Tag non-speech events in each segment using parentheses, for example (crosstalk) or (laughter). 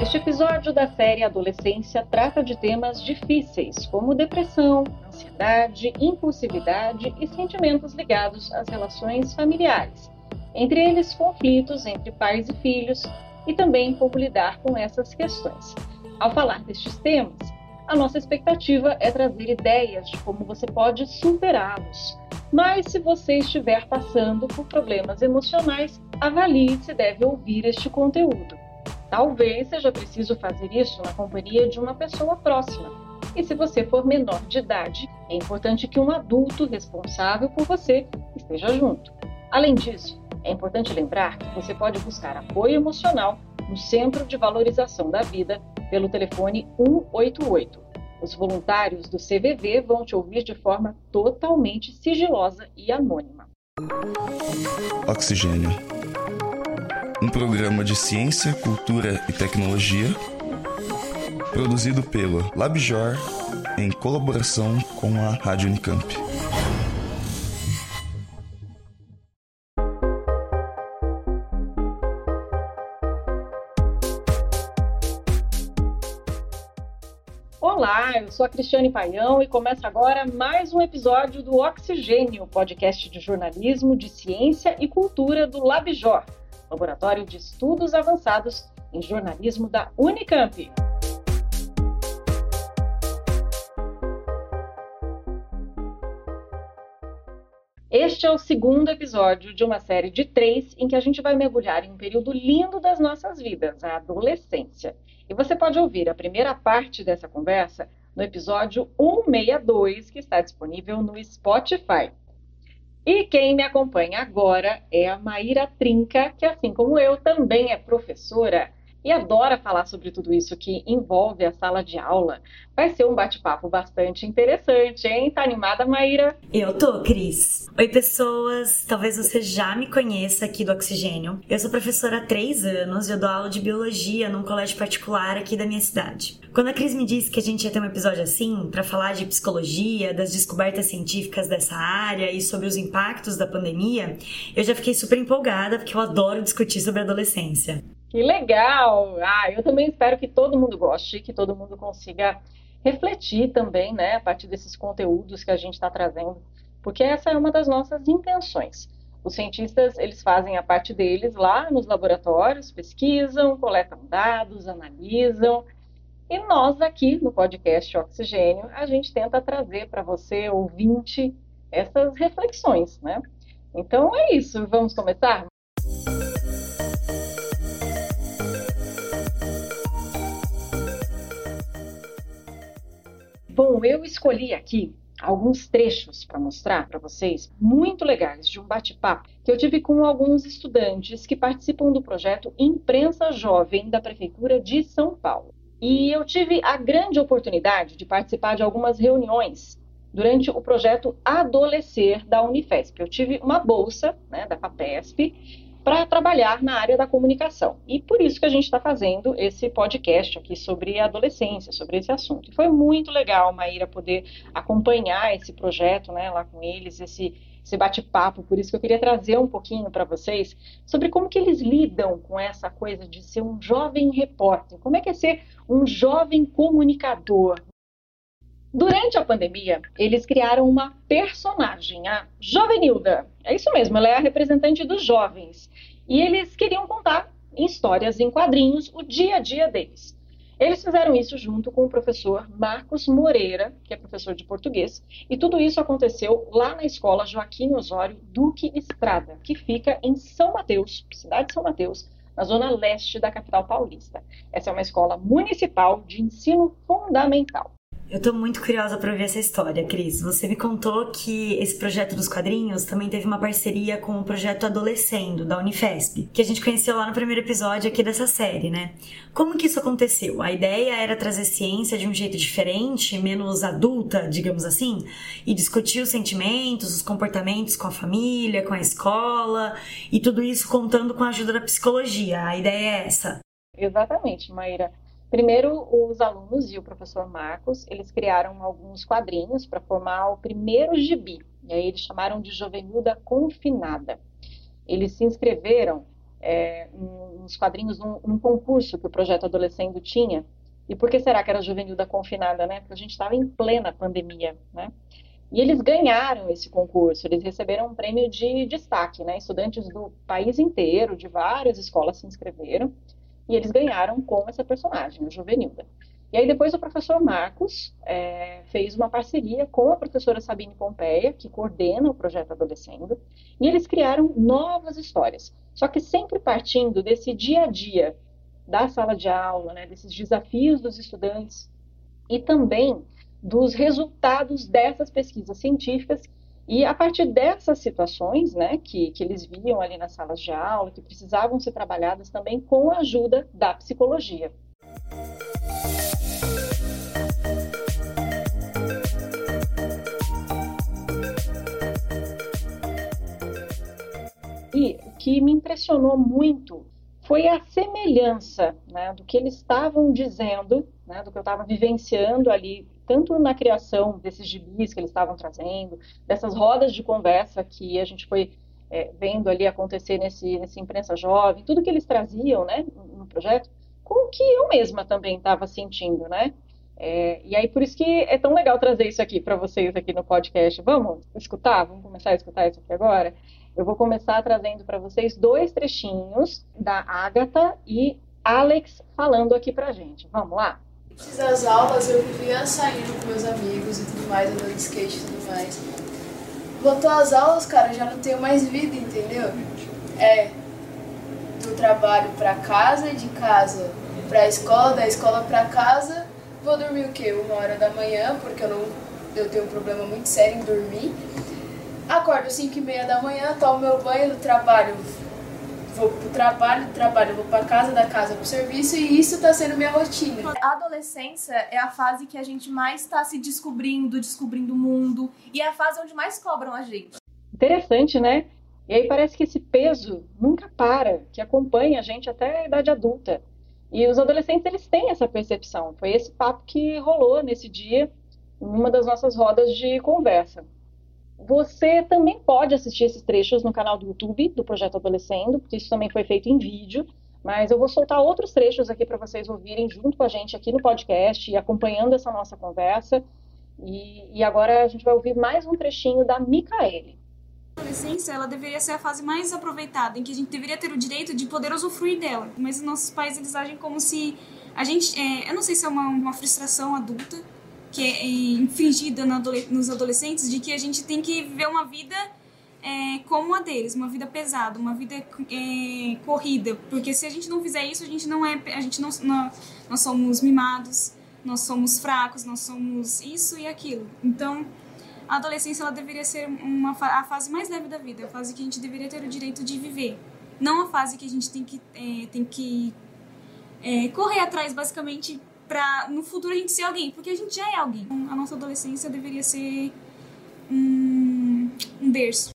Este episódio da série Adolescência trata de temas difíceis, como depressão, ansiedade, impulsividade e sentimentos ligados às relações familiares, entre eles conflitos entre pais e filhos e também como lidar com essas questões. Ao falar destes temas, a nossa expectativa é trazer ideias de como você pode superá-los. Mas se você estiver passando por problemas emocionais, avalie se deve ouvir este conteúdo. Talvez seja preciso fazer isso na companhia de uma pessoa próxima. E se você for menor de idade, é importante que um adulto responsável por você esteja junto. Além disso, é importante lembrar que você pode buscar apoio emocional no Centro de Valorização da Vida pelo telefone 188. Os voluntários do CVV vão te ouvir de forma totalmente sigilosa e anônima. Oxigênio um programa de ciência, cultura e tecnologia, produzido pelo LabJor em colaboração com a Rádio Unicamp. Olá, eu sou a Cristiane Paião e começa agora mais um episódio do Oxigênio, podcast de jornalismo, de ciência e cultura do LabJor Laboratório de Estudos Avançados em Jornalismo da Unicamp. Este é o segundo episódio de uma série de três em que a gente vai mergulhar em um período lindo das nossas vidas, a adolescência. E você pode ouvir a primeira parte dessa conversa no episódio 162, que está disponível no Spotify. E quem me acompanha agora é a Maíra Trinca, que assim como eu também é professora e adora falar sobre tudo isso que envolve a sala de aula. Vai ser um bate-papo bastante interessante, hein? Tá animada, Maíra? Eu tô, Cris. Oi, pessoas. Talvez você já me conheça aqui do Oxigênio. Eu sou professora há três anos e eu dou aula de biologia num colégio particular aqui da minha cidade. Quando a Cris me disse que a gente ia ter um episódio assim, para falar de psicologia, das descobertas científicas dessa área e sobre os impactos da pandemia, eu já fiquei super empolgada porque eu adoro discutir sobre adolescência. Que legal! Ah, eu também espero que todo mundo goste, que todo mundo consiga refletir também, né, a partir desses conteúdos que a gente está trazendo, porque essa é uma das nossas intenções. Os cientistas, eles fazem a parte deles lá nos laboratórios, pesquisam, coletam dados, analisam, e nós aqui no podcast Oxigênio, a gente tenta trazer para você, ouvinte, essas reflexões, né? Então é isso, vamos começar? Bom, eu escolhi aqui alguns trechos para mostrar para vocês, muito legais, de um bate-papo que eu tive com alguns estudantes que participam do projeto Imprensa Jovem da Prefeitura de São Paulo. E eu tive a grande oportunidade de participar de algumas reuniões durante o projeto Adolescer da Unifesp. Eu tive uma bolsa né, da FAPESP para trabalhar na área da comunicação. E por isso que a gente está fazendo esse podcast aqui sobre adolescência, sobre esse assunto. E foi muito legal, Maíra, poder acompanhar esse projeto né, lá com eles, esse, esse bate-papo. Por isso que eu queria trazer um pouquinho para vocês sobre como que eles lidam com essa coisa de ser um jovem repórter. Como é que é ser um jovem comunicador? Durante a pandemia, eles criaram uma personagem, a Jovenilda. É isso mesmo, ela é a representante dos jovens. E eles queriam contar em histórias em quadrinhos o dia a dia deles. Eles fizeram isso junto com o professor Marcos Moreira, que é professor de português, e tudo isso aconteceu lá na escola Joaquim Osório Duque Estrada, que fica em São Mateus, cidade de São Mateus, na zona leste da capital paulista. Essa é uma escola municipal de ensino fundamental. Eu tô muito curiosa para ouvir essa história, Cris. Você me contou que esse projeto dos quadrinhos também teve uma parceria com o projeto Adolescendo, da Unifesp, que a gente conheceu lá no primeiro episódio aqui dessa série, né? Como que isso aconteceu? A ideia era trazer ciência de um jeito diferente, menos adulta, digamos assim, e discutir os sentimentos, os comportamentos com a família, com a escola, e tudo isso contando com a ajuda da psicologia. A ideia é essa. Exatamente, Maíra. Primeiro, os alunos e o professor Marcos, eles criaram alguns quadrinhos para formar o primeiro gibi. E aí eles chamaram de Juvenilda Confinada. Eles se inscreveram é, uns quadrinhos num, num, concurso que o Projeto Adolescendo tinha. E por que será que era Juvenilda Confinada, né? Porque a gente estava em plena pandemia, né? E eles ganharam esse concurso, eles receberam um prêmio de destaque, né? Estudantes do país inteiro, de várias escolas se inscreveram, e eles ganharam com essa personagem, a Juvenilda. E aí depois o professor Marcos é, fez uma parceria com a professora Sabine Pompeia, que coordena o projeto Adolescendo, e eles criaram novas histórias, só que sempre partindo desse dia a dia da sala de aula, né, desses desafios dos estudantes e também dos resultados dessas pesquisas científicas e a partir dessas situações, né, que, que eles viam ali nas salas de aula, que precisavam ser trabalhadas também com a ajuda da psicologia. E o que me impressionou muito foi a semelhança né, do que eles estavam dizendo, né, do que eu estava vivenciando ali, tanto na criação desses gibis que eles estavam trazendo, dessas rodas de conversa que a gente foi é, vendo ali acontecer nesse, nesse imprensa jovem, tudo que eles traziam né, no projeto, com o que eu mesma também estava sentindo, né? É, e aí por isso que é tão legal trazer isso aqui para vocês aqui no podcast. Vamos escutar? Vamos começar a escutar isso aqui agora? Eu vou começar trazendo para vocês dois trechinhos da Agatha e Alex falando aqui pra gente. Vamos lá? Antes das aulas eu vivia saindo com meus amigos e tudo mais, andando de skate e tudo mais. Voltou às aulas, cara, já não tenho mais vida, entendeu? É do trabalho para casa, de casa para escola, da escola para casa. Vou dormir o quê? Uma hora da manhã, porque eu não eu tenho um problema muito sério em dormir. Acordo 5 e meia da manhã, tomo meu banho do trabalho, vou pro trabalho, do trabalho vou pra casa, da casa pro serviço e isso tá sendo minha rotina. A adolescência é a fase que a gente mais tá se descobrindo, descobrindo o mundo e é a fase onde mais cobram a gente. Interessante, né? E aí parece que esse peso nunca para, que acompanha a gente até a idade adulta. E os adolescentes, eles têm essa percepção. Foi esse papo que rolou nesse dia, em uma das nossas rodas de conversa. Você também pode assistir esses trechos no canal do YouTube do Projeto Adolescendo, porque isso também foi feito em vídeo. Mas eu vou soltar outros trechos aqui para vocês ouvirem junto com a gente aqui no podcast e acompanhando essa nossa conversa. E, e agora a gente vai ouvir mais um trechinho da Micaele. A adolescência ela deveria ser a fase mais aproveitada, em que a gente deveria ter o direito de poder usufruir dela. Mas os nossos pais eles agem como se a gente, é, eu não sei se é uma, uma frustração adulta, que é infringida nos adolescentes de que a gente tem que viver uma vida é, como a deles, uma vida pesada, uma vida é, corrida, porque se a gente não fizer isso, a gente não é, a gente não, não, nós somos mimados, nós somos fracos, nós somos isso e aquilo. Então, a adolescência ela deveria ser uma a fase mais leve da vida, a fase que a gente deveria ter o direito de viver, não a fase que a gente tem que é, tem que é, correr atrás basicamente pra no futuro a gente ser alguém, porque a gente já é alguém. A nossa adolescência deveria ser um, um berço.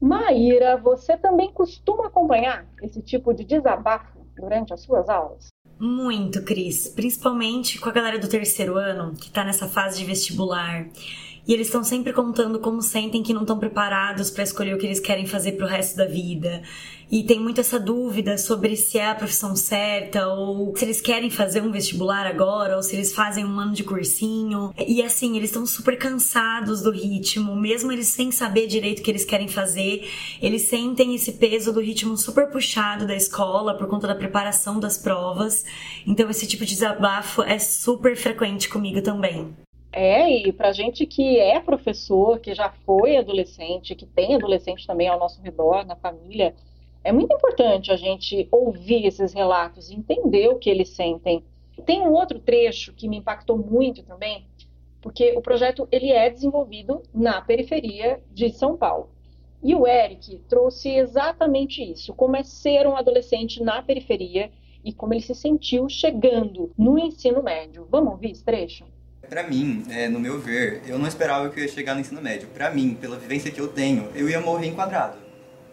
Maíra, você também costuma acompanhar esse tipo de desabafo durante as suas aulas? Muito, Cris. Principalmente com a galera do terceiro ano, que tá nessa fase de vestibular e eles estão sempre contando como sentem que não estão preparados para escolher o que eles querem fazer pro resto da vida. E tem muito essa dúvida sobre se é a profissão certa ou se eles querem fazer um vestibular agora ou se eles fazem um ano de cursinho. E assim, eles estão super cansados do ritmo, mesmo eles sem saber direito o que eles querem fazer, eles sentem esse peso do ritmo super puxado da escola por conta da preparação das provas. Então esse tipo de desabafo é super frequente comigo também. É, e para gente que é professor, que já foi adolescente, que tem adolescente também ao nosso redor, na família, é muito importante a gente ouvir esses relatos, entender o que eles sentem. Tem um outro trecho que me impactou muito também, porque o projeto ele é desenvolvido na periferia de São Paulo. E o Eric trouxe exatamente isso, como é ser um adolescente na periferia e como ele se sentiu chegando no ensino médio. Vamos ouvir esse trecho? Para mim, é, no meu ver, eu não esperava que eu ia chegar no ensino médio. Para mim, pela vivência que eu tenho, eu ia morrer enquadrado.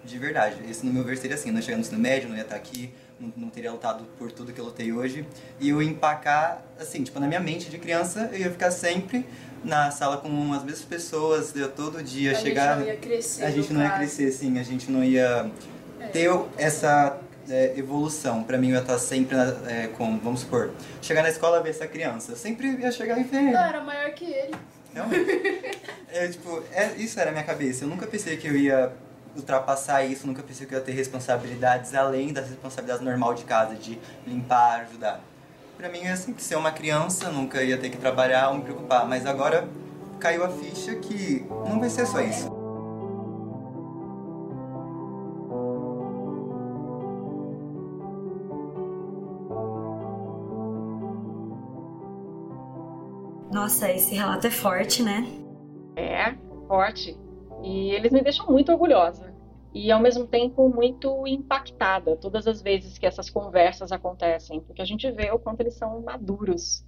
De verdade. Esse, no meu ver, seria assim. Eu não ia chegar no ensino médio, não ia estar aqui, não, não, teria lutado por tudo que eu lutei hoje. E eu ia empacar, assim, tipo, na minha mente de criança, eu ia ficar sempre na sala com as mesmas pessoas, eu todo dia a chegar... A gente não ia crescer, A gente não ia crescer, sim. A gente não ia é. ter essa é, evolução. Para mim, eu ia estar sempre na, é, com, vamos supor, chegar na escola e ver essa criança. Eu sempre ia chegar e ver ele. Não, era maior que ele. Realmente. (laughs) é, tipo, é, isso era a minha cabeça. Eu nunca pensei que eu ia ultrapassar isso, nunca pensei que eu ia ter responsabilidades além das responsabilidades normal de casa, de limpar, ajudar. Pra mim, eu sempre ser uma criança, nunca ia ter que trabalhar ou me preocupar. Mas agora caiu a ficha que não vai ser só isso. Nossa, esse relato é forte, né? É, forte. E eles me deixam muito orgulhosa. E ao mesmo tempo muito impactada todas as vezes que essas conversas acontecem, porque a gente vê o quanto eles são maduros.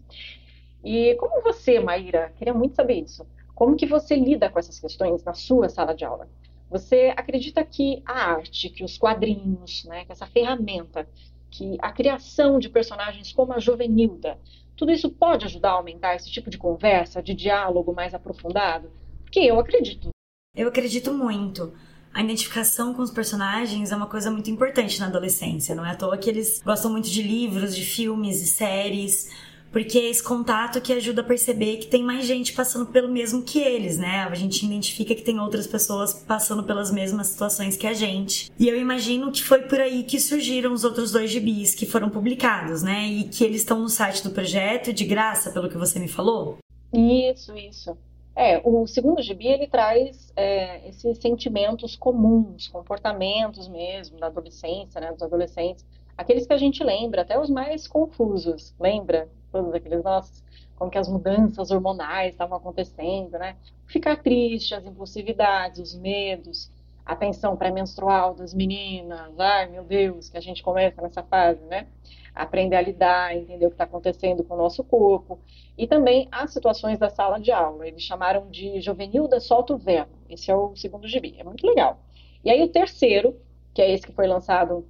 E como você, Maíra, queria muito saber isso. Como que você lida com essas questões na sua sala de aula? Você acredita que a arte, que os quadrinhos, né, que essa ferramenta, que a criação de personagens como a Jovenilda, tudo isso pode ajudar a aumentar esse tipo de conversa, de diálogo mais aprofundado? Porque eu acredito. Eu acredito muito. A identificação com os personagens é uma coisa muito importante na adolescência, não é à toa que eles gostam muito de livros, de filmes e séries, porque é esse contato que ajuda a perceber que tem mais gente passando pelo mesmo que eles, né? A gente identifica que tem outras pessoas passando pelas mesmas situações que a gente. E eu imagino que foi por aí que surgiram os outros dois gibis que foram publicados, né? E que eles estão no site do projeto de graça, pelo que você me falou. Isso, isso. É, o segundo gibi ele traz é, esses sentimentos comuns, comportamentos mesmo da adolescência, né, dos adolescentes, aqueles que a gente lembra, até os mais confusos, lembra? Todos aqueles nossos, como que as mudanças hormonais estavam acontecendo, né? Ficar triste, as impulsividades, os medos, a tensão pré-menstrual das meninas, ai meu Deus, que a gente começa nessa fase, né? Aprender a lidar, entender o que está acontecendo com o nosso corpo. E também as situações da sala de aula. Eles chamaram de Juvenilda Solta o Verbo. Esse é o segundo gibi. É muito legal. E aí o terceiro, que é esse que foi lançado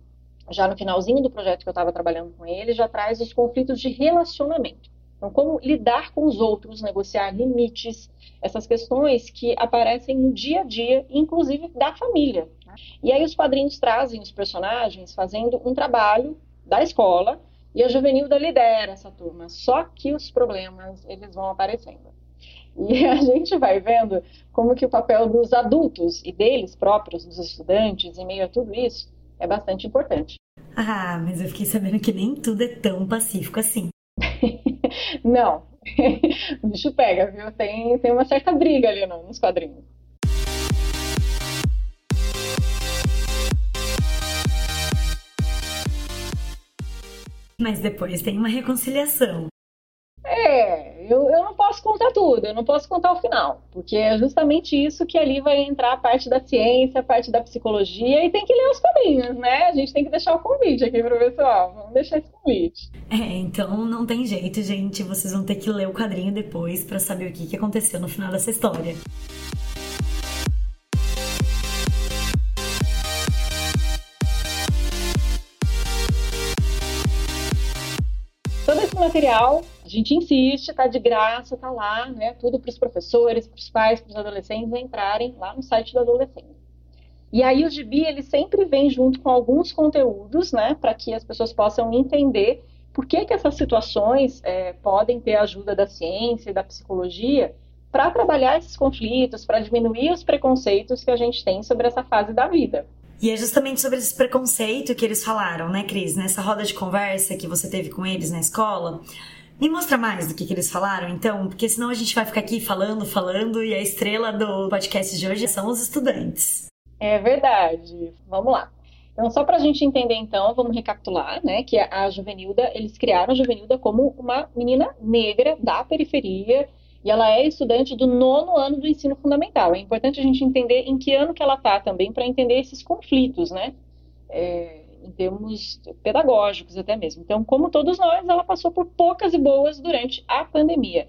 já no finalzinho do projeto que eu estava trabalhando com ele, já traz os conflitos de relacionamento. Então, como lidar com os outros, negociar limites, essas questões que aparecem no dia a dia, inclusive da família. Né? E aí os quadrinhos trazem os personagens fazendo um trabalho da escola e a Juvenilda lidera essa turma. Só que os problemas, eles vão aparecendo. E (laughs) a gente vai vendo como que o papel dos adultos e deles próprios, dos estudantes, em meio a tudo isso, é bastante importante. Ah, mas eu fiquei sabendo que nem tudo é tão pacífico assim. (laughs) Não, o (laughs) bicho pega, viu? Tem, tem uma certa briga ali no, nos quadrinhos. Mas depois tem uma reconciliação. É, eu, eu não posso contar tudo, eu não posso contar o final, porque é justamente isso que ali vai entrar a parte da ciência, a parte da psicologia, e tem que ler os quadrinhos, né? A gente tem que deixar o convite aqui pro pessoal, vamos deixar esse convite. É, então não tem jeito, gente, vocês vão ter que ler o quadrinho depois para saber o que, que aconteceu no final dessa história. Todo esse material, gente insiste, tá de graça, tá lá, né? Tudo para os professores, para os pais, para os adolescentes entrarem lá no site do adolescente. E aí o gibi ele sempre vem junto com alguns conteúdos, né, para que as pessoas possam entender por que, que essas situações é, podem ter a ajuda da ciência e da psicologia para trabalhar esses conflitos, para diminuir os preconceitos que a gente tem sobre essa fase da vida. E é justamente sobre esse preconceito que eles falaram, né, Cris? Nessa roda de conversa que você teve com eles na escola. Me mostra mais do que, que eles falaram, então, porque senão a gente vai ficar aqui falando, falando, e a estrela do podcast de hoje são os estudantes. É verdade. Vamos lá. Então, só para a gente entender, então, vamos recapitular, né, que a Juvenilda, eles criaram a Juvenilda como uma menina negra da periferia, e ela é estudante do nono ano do ensino fundamental. É importante a gente entender em que ano que ela está também, para entender esses conflitos, né? É, em termos pedagógicos até mesmo. Então, como todos nós, ela passou por poucas e boas durante a pandemia.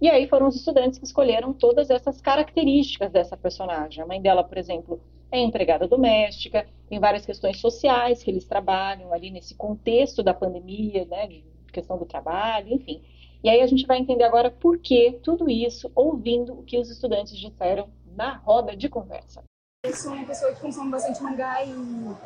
E aí foram os estudantes que escolheram todas essas características dessa personagem. A mãe dela, por exemplo, é empregada doméstica, tem várias questões sociais que eles trabalham ali nesse contexto da pandemia, né, de questão do trabalho, enfim. E aí a gente vai entender agora por que tudo isso, ouvindo o que os estudantes disseram na roda de conversa. Eu sou uma pessoa que consome bastante mangá e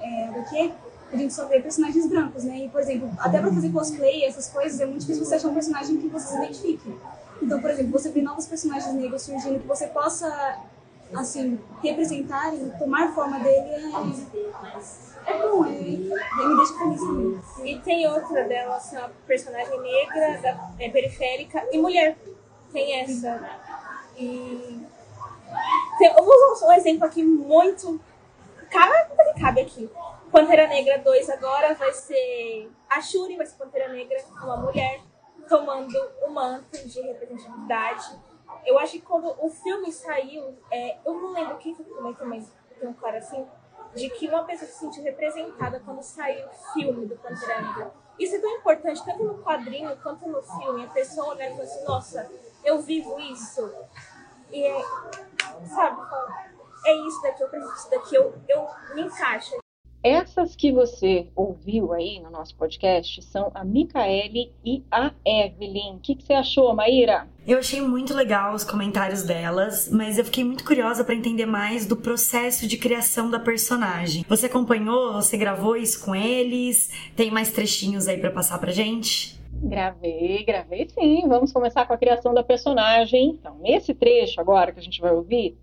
é, HQ. a gente só vê personagens brancos, né? E, por exemplo, até pra fazer cosplay, essas coisas, é muito difícil você achar um personagem que você se identifique. Então, por exemplo, você vê novos personagens negros surgindo que você possa, assim, representar e tomar forma dele é, é bom, é, me deixa feliz também. E tem outra dela, assim, uma personagem negra, da, é, periférica e mulher. Tem essa. E. Eu vou usar um exemplo aqui muito. Que cabe aqui. Pantera Negra 2 agora vai ser a Shuri, vai ser Pantera Negra, uma mulher, tomando o manto de representatividade. Eu acho que quando o filme saiu, é, eu não lembro quem foi que comentou, mas tem um cara assim, de que uma pessoa se sentiu representada quando saiu o filme do Pantera Negra. Isso é tão importante, tanto no quadrinho quanto no filme. A pessoa olhar e falar assim, nossa, eu vivo isso. E é, sabe, é isso daqui, eu preciso disso daqui, eu, eu me encaixo. Essas que você ouviu aí no nosso podcast são a Micaele e a Evelyn. O que, que você achou, Maíra? Eu achei muito legal os comentários delas, mas eu fiquei muito curiosa para entender mais do processo de criação da personagem. Você acompanhou? Você gravou isso com eles? Tem mais trechinhos aí para passar pra gente? Gravei, gravei sim. Vamos começar com a criação da personagem. Então, nesse trecho agora que a gente vai ouvir,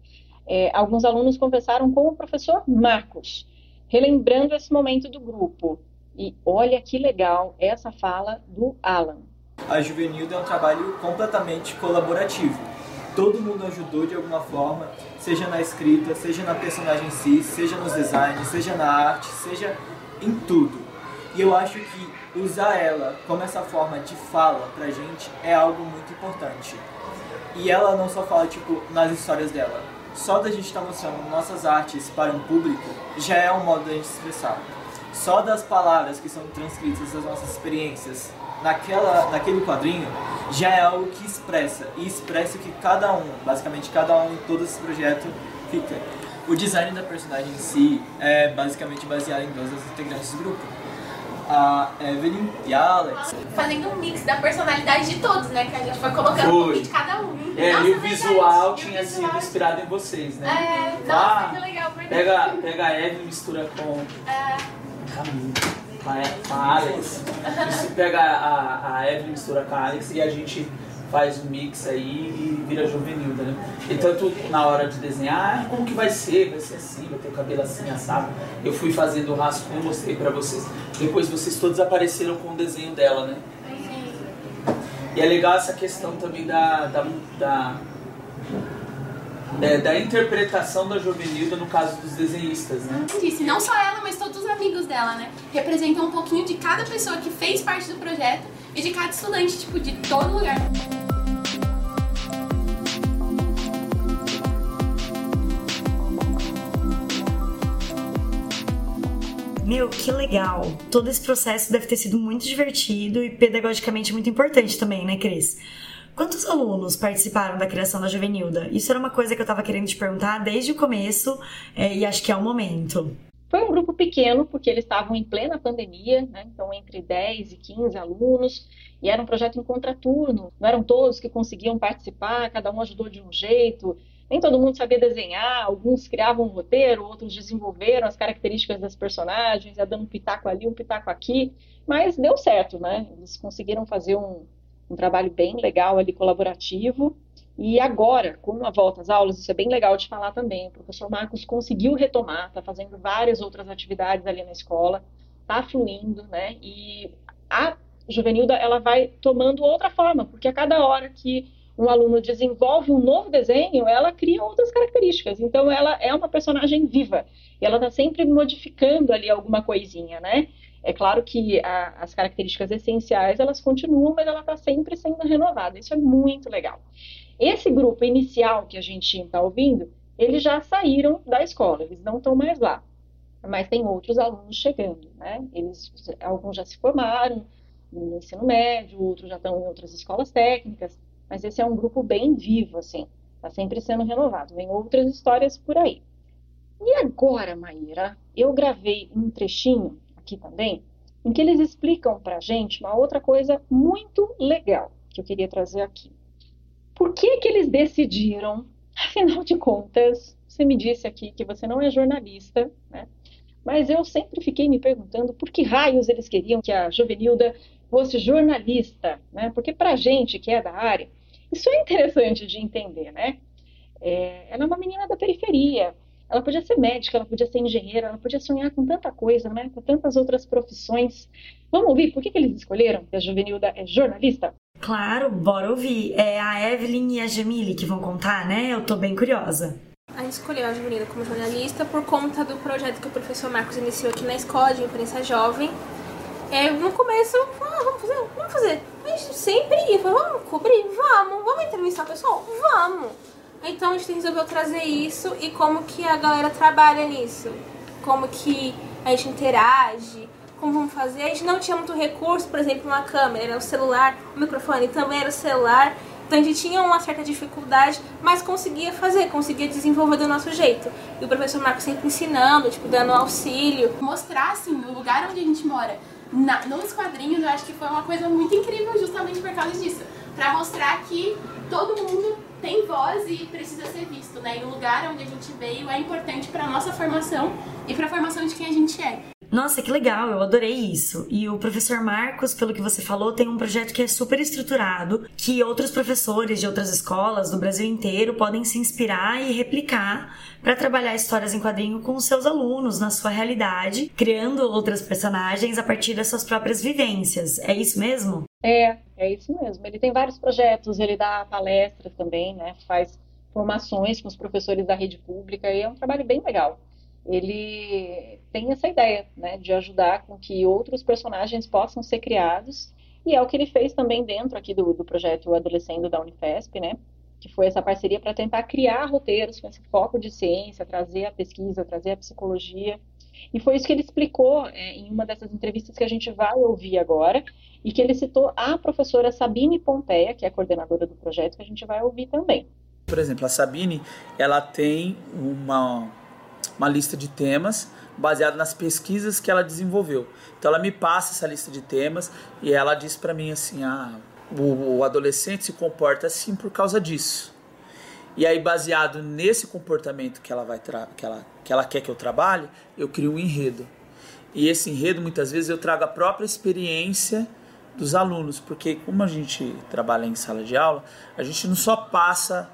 é, alguns alunos conversaram com o professor Marcos relembrando esse momento do grupo. E olha que legal essa fala do Alan. A Juvenilda é um trabalho completamente colaborativo. Todo mundo ajudou de alguma forma, seja na escrita, seja na personagem em si, seja nos designs, seja na arte, seja em tudo. E eu acho que usar ela como essa forma de fala pra gente é algo muito importante. E ela não só fala tipo nas histórias dela, só da gente estar tá mostrando nossas artes para um público já é um modo da gente expressar. Só das palavras que são transcritas das nossas experiências naquela, naquele quadrinho já é algo que expressa e expressa o que cada um, basicamente cada um em todo esse projeto fica. O design da personagem em si é basicamente baseado em duas das integrantes do grupo a Evelyn e a Alex. Fazendo um mix da personalidade de todos, né? Que a gente foi colocando foi. um de cada um. É, Nossa, e o visual tinha sido inspirado em vocês, né? É, nossa, ah, que legal, verdade. Pega, pega a Evelyn, mistura com. É. Caminho. Com a Alex. (laughs) pega a, a Evelyn, mistura com a Alex e a gente faz um mix aí e vira juvenilda, né? E tanto na hora de desenhar, ah, como que vai ser? Vai ser assim, vai ter o cabelo assim, assado. Eu fui fazendo o rascunho, mostrei pra vocês. Depois vocês todos apareceram com o desenho dela, né? E é legal essa questão também da, da, da é, da interpretação da Jovenilda no caso dos desenhistas, né? Disse, não só ela, mas todos os amigos dela, né? Representam um pouquinho de cada pessoa que fez parte do projeto e de cada estudante, tipo, de todo lugar. Meu, que legal! Todo esse processo deve ter sido muito divertido e pedagogicamente muito importante também, né, Cris? Quantos alunos participaram da criação da Juvenilda? Isso era uma coisa que eu estava querendo te perguntar desde o começo é, e acho que é o momento. Foi um grupo pequeno, porque eles estavam em plena pandemia, né? então entre 10 e 15 alunos, e era um projeto em contraturno, não eram todos que conseguiam participar, cada um ajudou de um jeito, nem todo mundo sabia desenhar, alguns criavam um roteiro, outros desenvolveram as características das personagens, ia dando um pitaco ali, um pitaco aqui, mas deu certo, né? Eles conseguiram fazer um, um trabalho bem legal ali, colaborativo, e agora, com a volta às aulas, isso é bem legal de falar também. O professor Marcos conseguiu retomar, está fazendo várias outras atividades ali na escola, está fluindo, né? E a Juvenilda ela vai tomando outra forma, porque a cada hora que um aluno desenvolve um novo desenho, ela cria outras características. Então, ela é uma personagem viva e ela está sempre modificando ali alguma coisinha, né? É claro que a, as características essenciais elas continuam, mas ela está sempre sendo renovada. Isso é muito legal. Esse grupo inicial que a gente está ouvindo, eles já saíram da escola, eles não estão mais lá. Mas tem outros alunos chegando, né? Eles, alguns já se formaram no ensino médio, outros já estão em outras escolas técnicas, mas esse é um grupo bem vivo, assim, está sempre sendo renovado. Vem outras histórias por aí. E agora, Maíra, eu gravei um trechinho aqui também, em que eles explicam para gente uma outra coisa muito legal que eu queria trazer aqui. Por que, que eles decidiram, afinal de contas, você me disse aqui que você não é jornalista, né? Mas eu sempre fiquei me perguntando por que raios eles queriam que a Jovenilda fosse jornalista, né? Porque para gente que é da área, isso é interessante de entender, né? É, ela é uma menina da periferia, ela podia ser médica, ela podia ser engenheira, ela podia sonhar com tanta coisa, né? Com tantas outras profissões. Vamos ouvir por que, que eles escolheram que a Juvenilda é jornalista? Claro, bora ouvir. É a Evelyn e a Jamile que vão contar, né? Eu tô bem curiosa. A gente escolheu a Juvenilda como jornalista por conta do projeto que o professor Marcos iniciou aqui na escola de imprensa jovem. É, no começo, ah, vamos fazer, vamos fazer. A gente sempre ia, vamos cobrir, vamos, vamos entrevistar o pessoal, vamos. Então a gente resolveu trazer isso e como que a galera trabalha nisso. Como que a gente interage, como vamos fazer. A gente não tinha muito recurso, por exemplo, uma câmera, era o celular, o microfone também era o celular. Então a gente tinha uma certa dificuldade, mas conseguia fazer, conseguia desenvolver do nosso jeito. E o professor Marcos sempre ensinando, tipo, dando auxílio. Mostrar, assim, o lugar onde a gente mora. Na, nos quadrinhos, eu acho que foi uma coisa muito incrível justamente por causa disso. Pra mostrar que todo mundo tem voz e precisa ser visto, né? E o lugar onde a gente veio é importante para nossa formação e para a formação de quem a gente é. Nossa, que legal, eu adorei isso. E o professor Marcos, pelo que você falou, tem um projeto que é super estruturado, que outros professores de outras escolas do Brasil inteiro podem se inspirar e replicar para trabalhar histórias em quadrinho com seus alunos na sua realidade, criando outras personagens a partir das suas próprias vivências. É isso mesmo? É, é isso mesmo. Ele tem vários projetos, ele dá palestras também, né? Faz formações com os professores da rede pública e é um trabalho bem legal ele tem essa ideia, né, de ajudar com que outros personagens possam ser criados, e é o que ele fez também dentro aqui do, do projeto Adolescendo da Unifesp, né, que foi essa parceria para tentar criar roteiros com esse foco de ciência, trazer a pesquisa, trazer a psicologia, e foi isso que ele explicou é, em uma dessas entrevistas que a gente vai ouvir agora, e que ele citou a professora Sabine Pompeia, que é coordenadora do projeto, que a gente vai ouvir também. Por exemplo, a Sabine, ela tem uma uma lista de temas baseada nas pesquisas que ela desenvolveu. Então ela me passa essa lista de temas e ela diz para mim assim, ah, o, o adolescente se comporta assim por causa disso. E aí baseado nesse comportamento que ela vai que ela que ela quer que eu trabalhe, eu crio um enredo. E esse enredo muitas vezes eu trago a própria experiência dos alunos, porque como a gente trabalha em sala de aula, a gente não só passa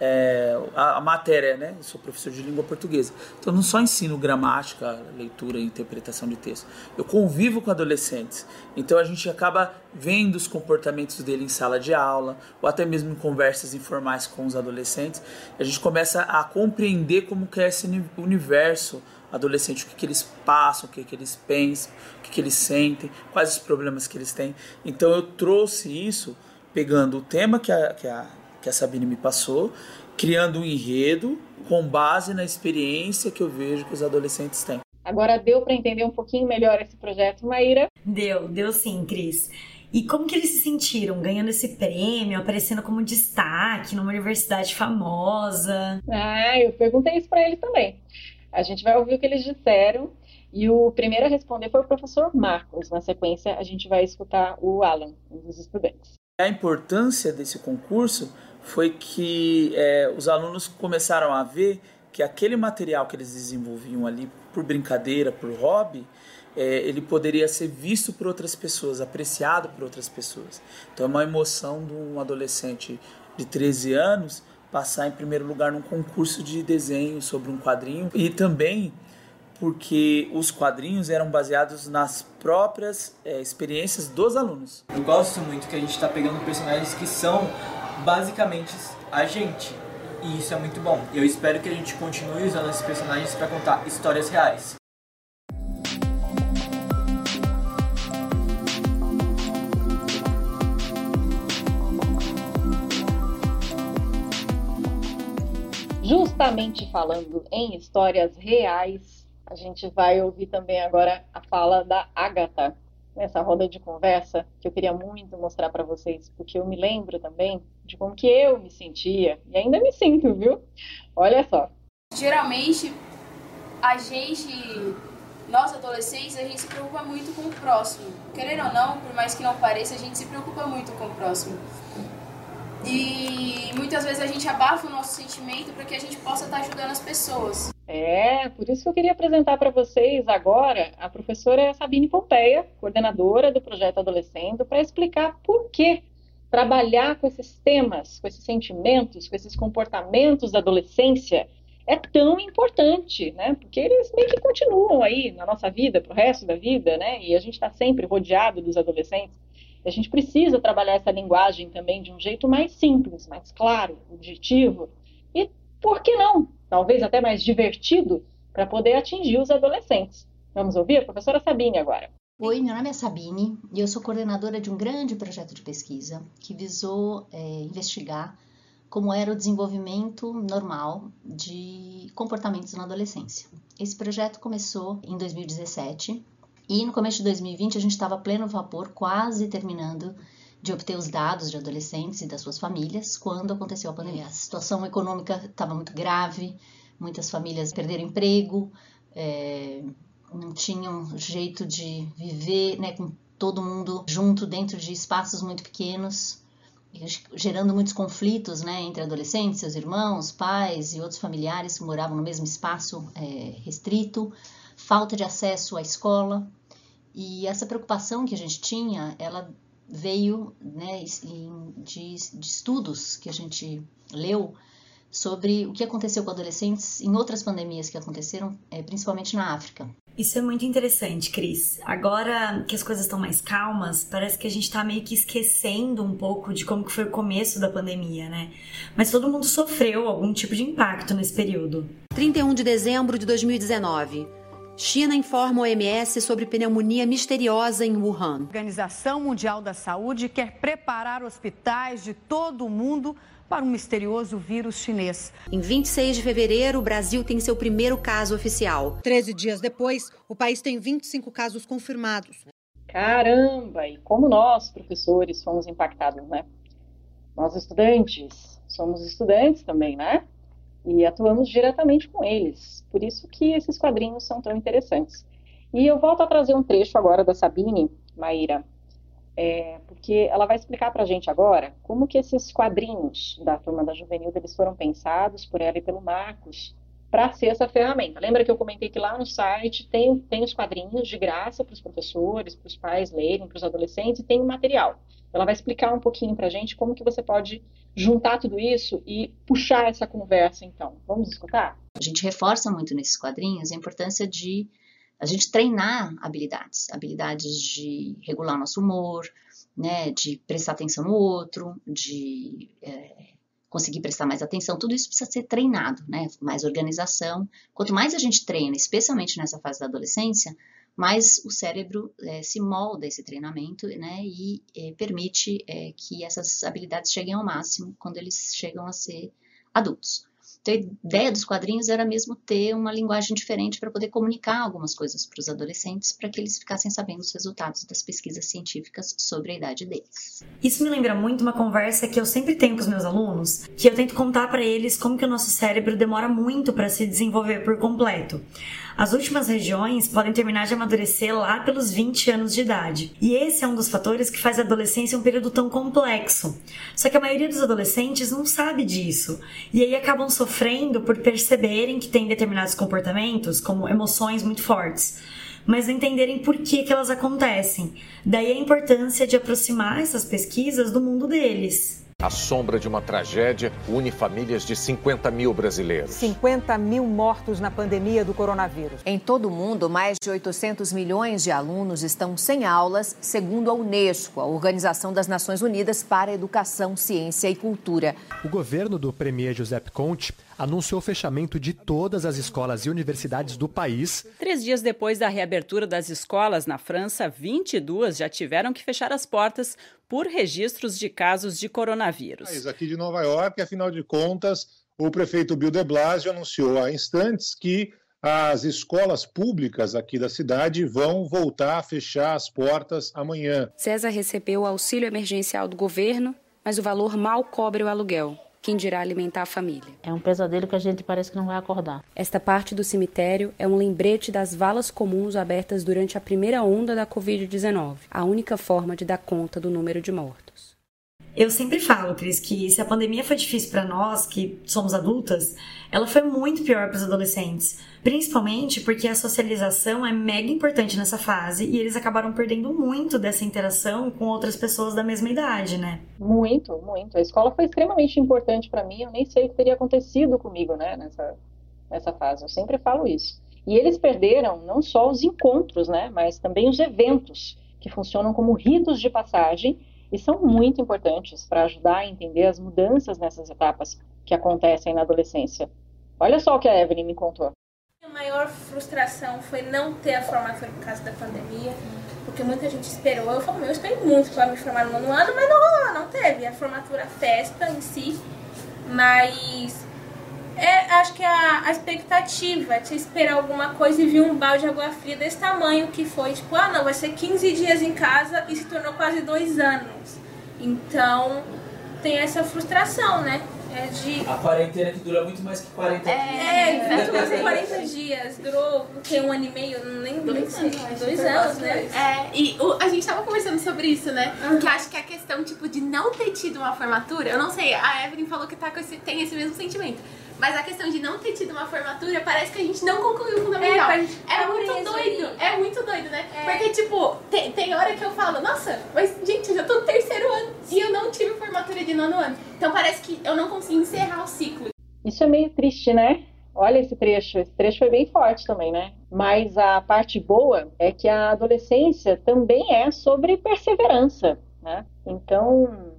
é, a, a, matéria, né? Eu sou professor de língua portuguesa. Então, não só ensino gramática, leitura e interpretação de texto. Eu convivo com adolescentes. Então, a gente acaba vendo os comportamentos dele em sala de aula, ou até mesmo em conversas informais com os adolescentes. A gente começa a compreender como que é esse universo adolescente, o que, que eles passam, o que, que eles pensam, o que, que eles sentem, quais os problemas que eles têm. Então, eu trouxe isso pegando o tema que a, que a que a Sabine me passou, criando um enredo com base na experiência que eu vejo que os adolescentes têm. Agora deu para entender um pouquinho melhor esse projeto, Maíra? Deu, deu sim, Cris. E como que eles se sentiram ganhando esse prêmio, aparecendo como destaque numa universidade famosa? Ah, eu perguntei isso para eles também. A gente vai ouvir o que eles disseram. E o primeiro a responder foi o professor Marcos. Na sequência, a gente vai escutar o Alan, um dos estudantes. A importância desse concurso foi que é, os alunos começaram a ver que aquele material que eles desenvolviam ali por brincadeira, por hobby, é, ele poderia ser visto por outras pessoas, apreciado por outras pessoas. Então é uma emoção de um adolescente de 13 anos passar em primeiro lugar num concurso de desenho sobre um quadrinho e também porque os quadrinhos eram baseados nas próprias é, experiências dos alunos. Eu gosto muito que a gente está pegando personagens que são basicamente a gente. E isso é muito bom. Eu espero que a gente continue usando esses personagens para contar histórias reais. Justamente falando em histórias reais, a gente vai ouvir também agora a fala da Agatha, nessa roda de conversa que eu queria muito mostrar para vocês, porque eu me lembro também de como que eu me sentia e ainda me sinto, viu? Olha só. Geralmente a gente, nós adolescentes, a gente se preocupa muito com o próximo. Querendo ou não, por mais que não pareça, a gente se preocupa muito com o próximo. E muitas vezes a gente abafa o nosso sentimento para que a gente possa estar ajudando as pessoas. É, por isso que eu queria apresentar para vocês agora a professora Sabine Pompeia, coordenadora do projeto Adolescendo, para explicar por que trabalhar com esses temas, com esses sentimentos, com esses comportamentos da adolescência é tão importante, né? Porque eles meio que continuam aí na nossa vida, para o resto da vida, né? E a gente está sempre rodeado dos adolescentes. E a gente precisa trabalhar essa linguagem também de um jeito mais simples, mais claro, objetivo. E por que não? Talvez até mais divertido para poder atingir os adolescentes. Vamos ouvir a professora Sabine agora. Oi, meu nome é Sabine e eu sou coordenadora de um grande projeto de pesquisa que visou é, investigar como era o desenvolvimento normal de comportamentos na adolescência. Esse projeto começou em 2017 e no começo de 2020 a gente estava pleno vapor, quase terminando de obter os dados de adolescentes e das suas famílias quando aconteceu a pandemia. A situação econômica estava muito grave, muitas famílias perderam emprego, é, não tinham jeito de viver né, com todo mundo junto dentro de espaços muito pequenos gerando muitos conflitos né, entre adolescentes, seus irmãos, pais e outros familiares que moravam no mesmo espaço é, restrito, falta de acesso à escola. E essa preocupação que a gente tinha, ela veio né, de, de estudos que a gente leu sobre o que aconteceu com adolescentes em outras pandemias que aconteceram, é, principalmente na África. Isso é muito interessante, Cris. Agora que as coisas estão mais calmas, parece que a gente está meio que esquecendo um pouco de como que foi o começo da pandemia, né? Mas todo mundo sofreu algum tipo de impacto nesse período. 31 de dezembro de 2019. China informa o OMS sobre pneumonia misteriosa em Wuhan. A Organização Mundial da Saúde quer preparar hospitais de todo o mundo para um misterioso vírus chinês. Em 26 de fevereiro, o Brasil tem seu primeiro caso oficial. Treze dias depois, o país tem 25 casos confirmados. Caramba! E como nós, professores, fomos impactados, né? Nós, estudantes, somos estudantes também, né? E atuamos diretamente com eles. Por isso que esses quadrinhos são tão interessantes. E eu volto a trazer um trecho agora da Sabine, Maíra, é, porque ela vai explicar para a gente agora como que esses quadrinhos da Turma da Juvenil eles foram pensados por ela e pelo Marcos para ser essa ferramenta. Lembra que eu comentei que lá no site tem, tem os quadrinhos de graça para os professores, para os pais lerem, para os adolescentes, e tem o material. Ela vai explicar um pouquinho para a gente como que você pode juntar tudo isso e puxar essa conversa, então. Vamos escutar? A gente reforça muito nesses quadrinhos a importância de a gente treinar habilidades, habilidades de regular nosso humor, né, de prestar atenção no outro, de é, conseguir prestar mais atenção, tudo isso precisa ser treinado, né, mais organização. Quanto mais a gente treina, especialmente nessa fase da adolescência, mais o cérebro é, se molda esse treinamento, né, e é, permite é, que essas habilidades cheguem ao máximo quando eles chegam a ser adultos. Então, a ideia dos quadrinhos era mesmo ter uma linguagem diferente para poder comunicar algumas coisas para os adolescentes, para que eles ficassem sabendo os resultados das pesquisas científicas sobre a idade deles. Isso me lembra muito uma conversa que eu sempre tenho com os meus alunos, que eu tento contar para eles como que o nosso cérebro demora muito para se desenvolver por completo. As últimas regiões podem terminar de amadurecer lá pelos 20 anos de idade. E esse é um dos fatores que faz a adolescência um período tão complexo. Só que a maioria dos adolescentes não sabe disso. E aí acabam sofrendo por perceberem que têm determinados comportamentos, como emoções muito fortes mas entenderem por que, que elas acontecem. Daí a importância de aproximar essas pesquisas do mundo deles. A sombra de uma tragédia une famílias de 50 mil brasileiros. 50 mil mortos na pandemia do coronavírus. Em todo o mundo, mais de 800 milhões de alunos estão sem aulas, segundo a Unesco, a Organização das Nações Unidas para a Educação, Ciência e Cultura. O governo do premier Giuseppe Conte anunciou o fechamento de todas as escolas e universidades do país. Três dias depois da reabertura das escolas na França, 22 já tiveram que fechar as portas por registros de casos de coronavírus. Aqui de Nova York, afinal de contas, o prefeito Bill de Blasio anunciou há instantes que as escolas públicas aqui da cidade vão voltar a fechar as portas amanhã. César recebeu o auxílio emergencial do governo, mas o valor mal cobre o aluguel quem dirá alimentar a família. É um pesadelo que a gente parece que não vai acordar. Esta parte do cemitério é um lembrete das valas comuns abertas durante a primeira onda da Covid-19, a única forma de dar conta do número de mortos. Eu sempre falo, Cris, que se a pandemia foi difícil para nós, que somos adultas, ela foi muito pior para os adolescentes. Principalmente porque a socialização é mega importante nessa fase e eles acabaram perdendo muito dessa interação com outras pessoas da mesma idade, né? Muito, muito. A escola foi extremamente importante para mim. Eu nem sei o que teria acontecido comigo, né, nessa, nessa fase. Eu sempre falo isso. E eles perderam não só os encontros, né, mas também os eventos que funcionam como ritos de passagem e são muito importantes para ajudar a entender as mudanças nessas etapas que acontecem na adolescência. Olha só o que a Evelyn me contou. A maior frustração foi não ter a formatura por causa da pandemia, porque muita gente esperou. Eu falo, eu esperei muito para me formar no ano, mas não não teve a formatura, a festa em si. Mas é, acho que a, a expectativa de esperar alguma coisa e vir um balde de água fria desse tamanho que foi, tipo, ah não, vai ser 15 dias em casa e se tornou quase dois anos. Então tem essa frustração, né? É de... A quarentena que dura muito mais que 40 é, dias. É, muito mais que (laughs) 40 dias. Durou o que? Um ano e meio? Nem, nem sei. Dois anos, né? É, e o, a gente tava conversando sobre isso, né? Uhum. Que acho que a questão, tipo, de não ter tido uma formatura, eu não sei, a Evelyn falou que tá com esse, tem esse mesmo sentimento. Mas a questão de não ter tido uma formatura, parece que a gente não concluiu o fundamental. É, é muito doido, é muito doido, né? É. Porque, tipo, tem, tem hora que eu falo, nossa, mas gente, eu já tô no terceiro ano e eu não tive formatura de nono ano. Então parece que eu não consigo encerrar o ciclo. Isso é meio triste, né? Olha esse trecho, esse trecho foi bem forte também, né? Mas a parte boa é que a adolescência também é sobre perseverança, né? Então,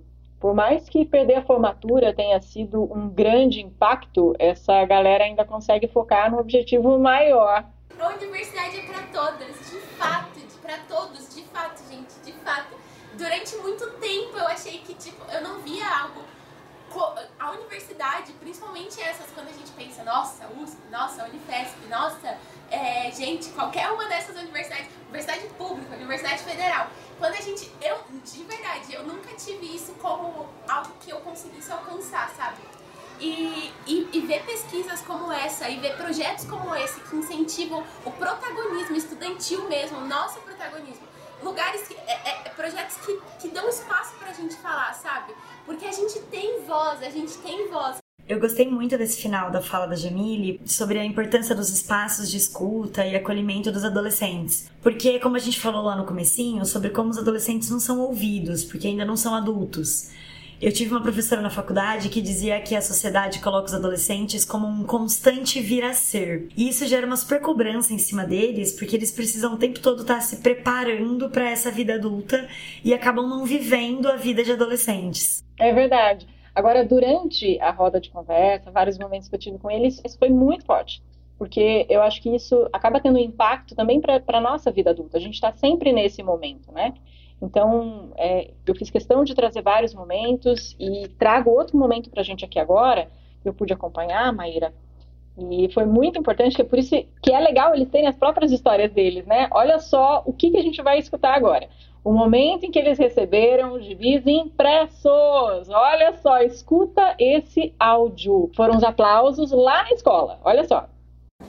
por mais que perder a formatura tenha sido um grande impacto, essa galera ainda consegue focar no objetivo maior. A universidade é para todas, de fato, para todos, de fato, gente, de fato. Durante muito tempo eu achei que tipo, eu não via algo a universidade, principalmente essas, quando a gente pensa, nossa, USP, nossa, Unifesp, nossa, é, gente, qualquer uma dessas universidades, universidade pública, universidade federal, quando a gente, eu, de verdade, eu nunca tive isso como algo que eu conseguisse alcançar, sabe? E, e, e, ver pesquisas como essa e ver projetos como esse que incentivam o protagonismo estudantil mesmo, o nosso protagonismo. Lugares, que, é, é, projetos que, que dão espaço pra gente falar, sabe? Porque a gente tem voz, a gente tem voz. Eu gostei muito desse final da fala da Jamile sobre a importância dos espaços de escuta e acolhimento dos adolescentes. Porque, como a gente falou lá no comecinho, sobre como os adolescentes não são ouvidos, porque ainda não são adultos. Eu tive uma professora na faculdade que dizia que a sociedade coloca os adolescentes como um constante vir a ser. E isso gera uma super cobrança em cima deles, porque eles precisam o tempo todo estar se preparando para essa vida adulta e acabam não vivendo a vida de adolescentes. É verdade. Agora, durante a roda de conversa, vários momentos que eu tive com eles, isso foi muito forte. Porque eu acho que isso acaba tendo impacto também para a nossa vida adulta. A gente está sempre nesse momento, né? Então, é, eu fiz questão de trazer vários momentos e trago outro momento para a gente aqui agora, que eu pude acompanhar, Maíra. E foi muito importante, que é por isso que é legal eles terem as próprias histórias deles, né? Olha só o que, que a gente vai escutar agora. O momento em que eles receberam os gibis impressos. Olha só, escuta esse áudio. Foram os aplausos lá na escola. Olha só.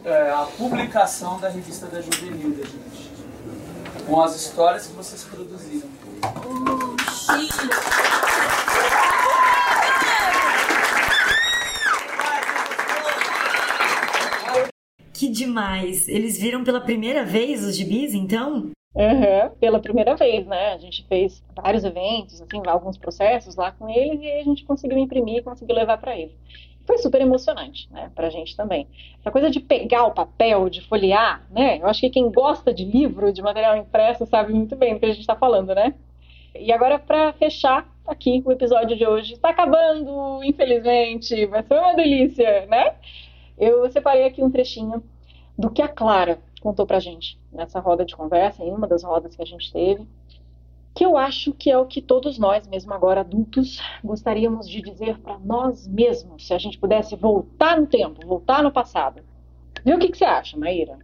É a publicação da revista da Juvenil, gente com as histórias que vocês produziram. Que demais! Eles viram pela primeira vez os gibis, então? Uhum, pela primeira vez, né? A gente fez vários eventos, assim, alguns processos lá com eles e a gente conseguiu imprimir, conseguiu levar para eles foi super emocionante, né, pra gente também. Essa coisa de pegar o papel, de folhear, né, eu acho que quem gosta de livro, de material impresso, sabe muito bem do que a gente está falando, né. E agora, para fechar aqui o episódio de hoje, está acabando, infelizmente, mas foi uma delícia, né? Eu separei aqui um trechinho do que a Clara contou pra gente nessa roda de conversa, em uma das rodas que a gente teve que eu acho que é o que todos nós, mesmo agora adultos, gostaríamos de dizer para nós mesmos, se a gente pudesse voltar no tempo, voltar no passado. Viu o que, que você acha, Maíra?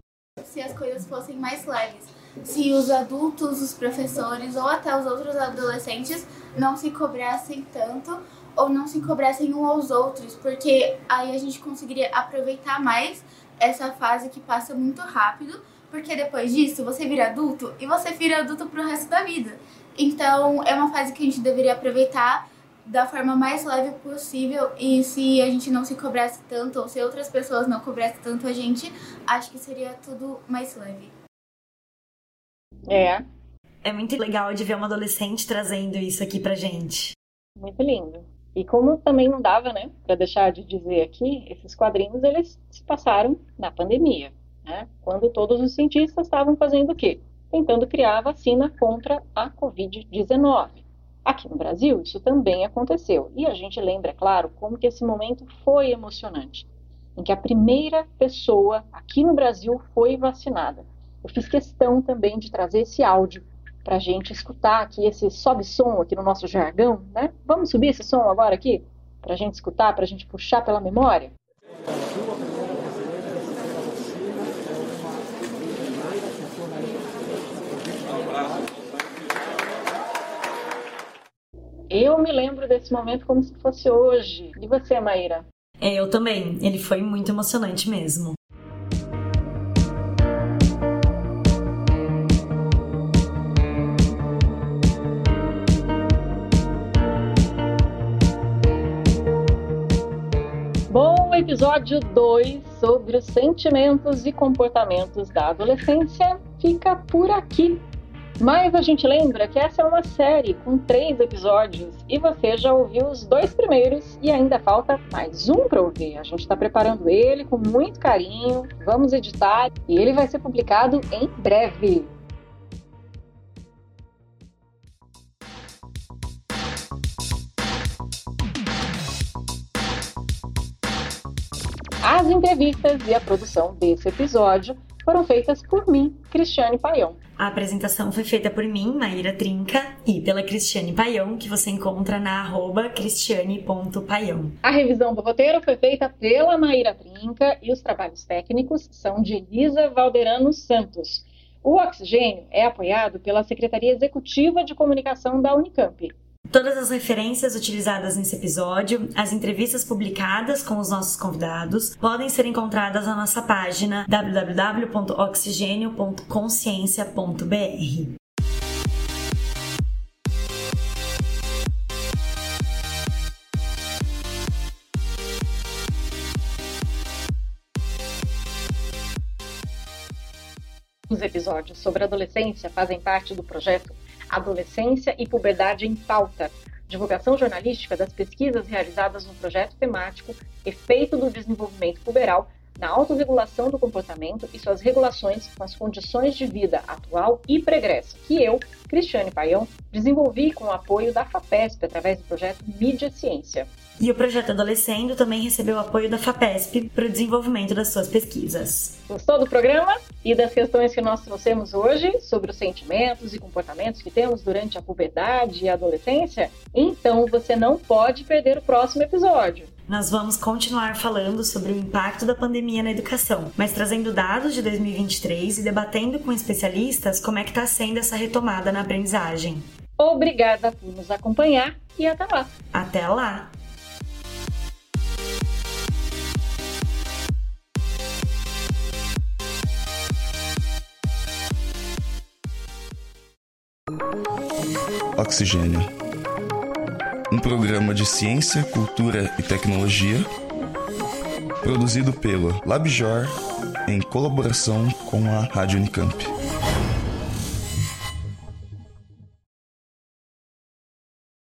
Se as coisas fossem mais leves, se os adultos, os professores ou até os outros adolescentes não se cobrassem tanto ou não se cobrassem uns aos outros, porque aí a gente conseguiria aproveitar mais essa fase que passa muito rápido, porque depois disso você vira adulto e você vira adulto pro resto da vida. Então, é uma fase que a gente deveria aproveitar da forma mais leve possível e se a gente não se cobrasse tanto ou se outras pessoas não cobrassem tanto a gente, acho que seria tudo mais leve. É. É muito legal de ver uma adolescente trazendo isso aqui pra gente. Muito lindo. E como também não dava, né, para deixar de dizer aqui, esses quadrinhos eles se passaram na pandemia, né? Quando todos os cientistas estavam fazendo o quê? Tentando criar a vacina contra a COVID-19. Aqui no Brasil, isso também aconteceu. E a gente lembra, é claro, como que esse momento foi emocionante, em que a primeira pessoa aqui no Brasil foi vacinada. Eu fiz questão também de trazer esse áudio para a gente escutar aqui esse sobe-som aqui no nosso jargão, né? Vamos subir esse som agora aqui? Para a gente escutar, para a gente puxar pela memória? Eu me lembro desse momento como se fosse hoje. E você, Maíra? É, eu também. Ele foi muito emocionante mesmo. Bom, episódio 2 sobre os sentimentos e comportamentos da adolescência fica por aqui. Mas a gente lembra que essa é uma série com três episódios e você já ouviu os dois primeiros e ainda falta mais um para ouvir. A gente está preparando ele com muito carinho, vamos editar e ele vai ser publicado em breve. As entrevistas e a produção desse episódio foram feitas por mim, Cristiane Paião. A apresentação foi feita por mim, Maíra Trinca, e pela Cristiane Paião, que você encontra na arroba cristiane.paião. A revisão do roteiro foi feita pela Maíra Trinca e os trabalhos técnicos são de Elisa Valderano Santos. O Oxigênio é apoiado pela Secretaria Executiva de Comunicação da Unicamp. Todas as referências utilizadas nesse episódio, as entrevistas publicadas com os nossos convidados, podem ser encontradas na nossa página www.oxigênio.consciência.br. Os episódios sobre adolescência fazem parte do projeto Adolescência e Puberdade em Pauta, divulgação jornalística das pesquisas realizadas no projeto temático Efeito do Desenvolvimento Puberal na autorregulação do comportamento e suas regulações com as condições de vida atual e pregressa, que eu, Cristiane Paião, desenvolvi com o apoio da FAPESP através do projeto Mídia Ciência. E o projeto Adolescendo também recebeu apoio da FAPESP para o desenvolvimento das suas pesquisas. Gostou do programa e das questões que nós trouxemos hoje sobre os sentimentos e comportamentos que temos durante a puberdade e a adolescência? Então você não pode perder o próximo episódio. Nós vamos continuar falando sobre o impacto da pandemia na educação, mas trazendo dados de 2023 e debatendo com especialistas como é que está sendo essa retomada na aprendizagem. Obrigada por nos acompanhar e até lá. Até lá. Oxigênio. Um programa de ciência, cultura e tecnologia produzido pelo LabJOR em colaboração com a Rádio Unicamp.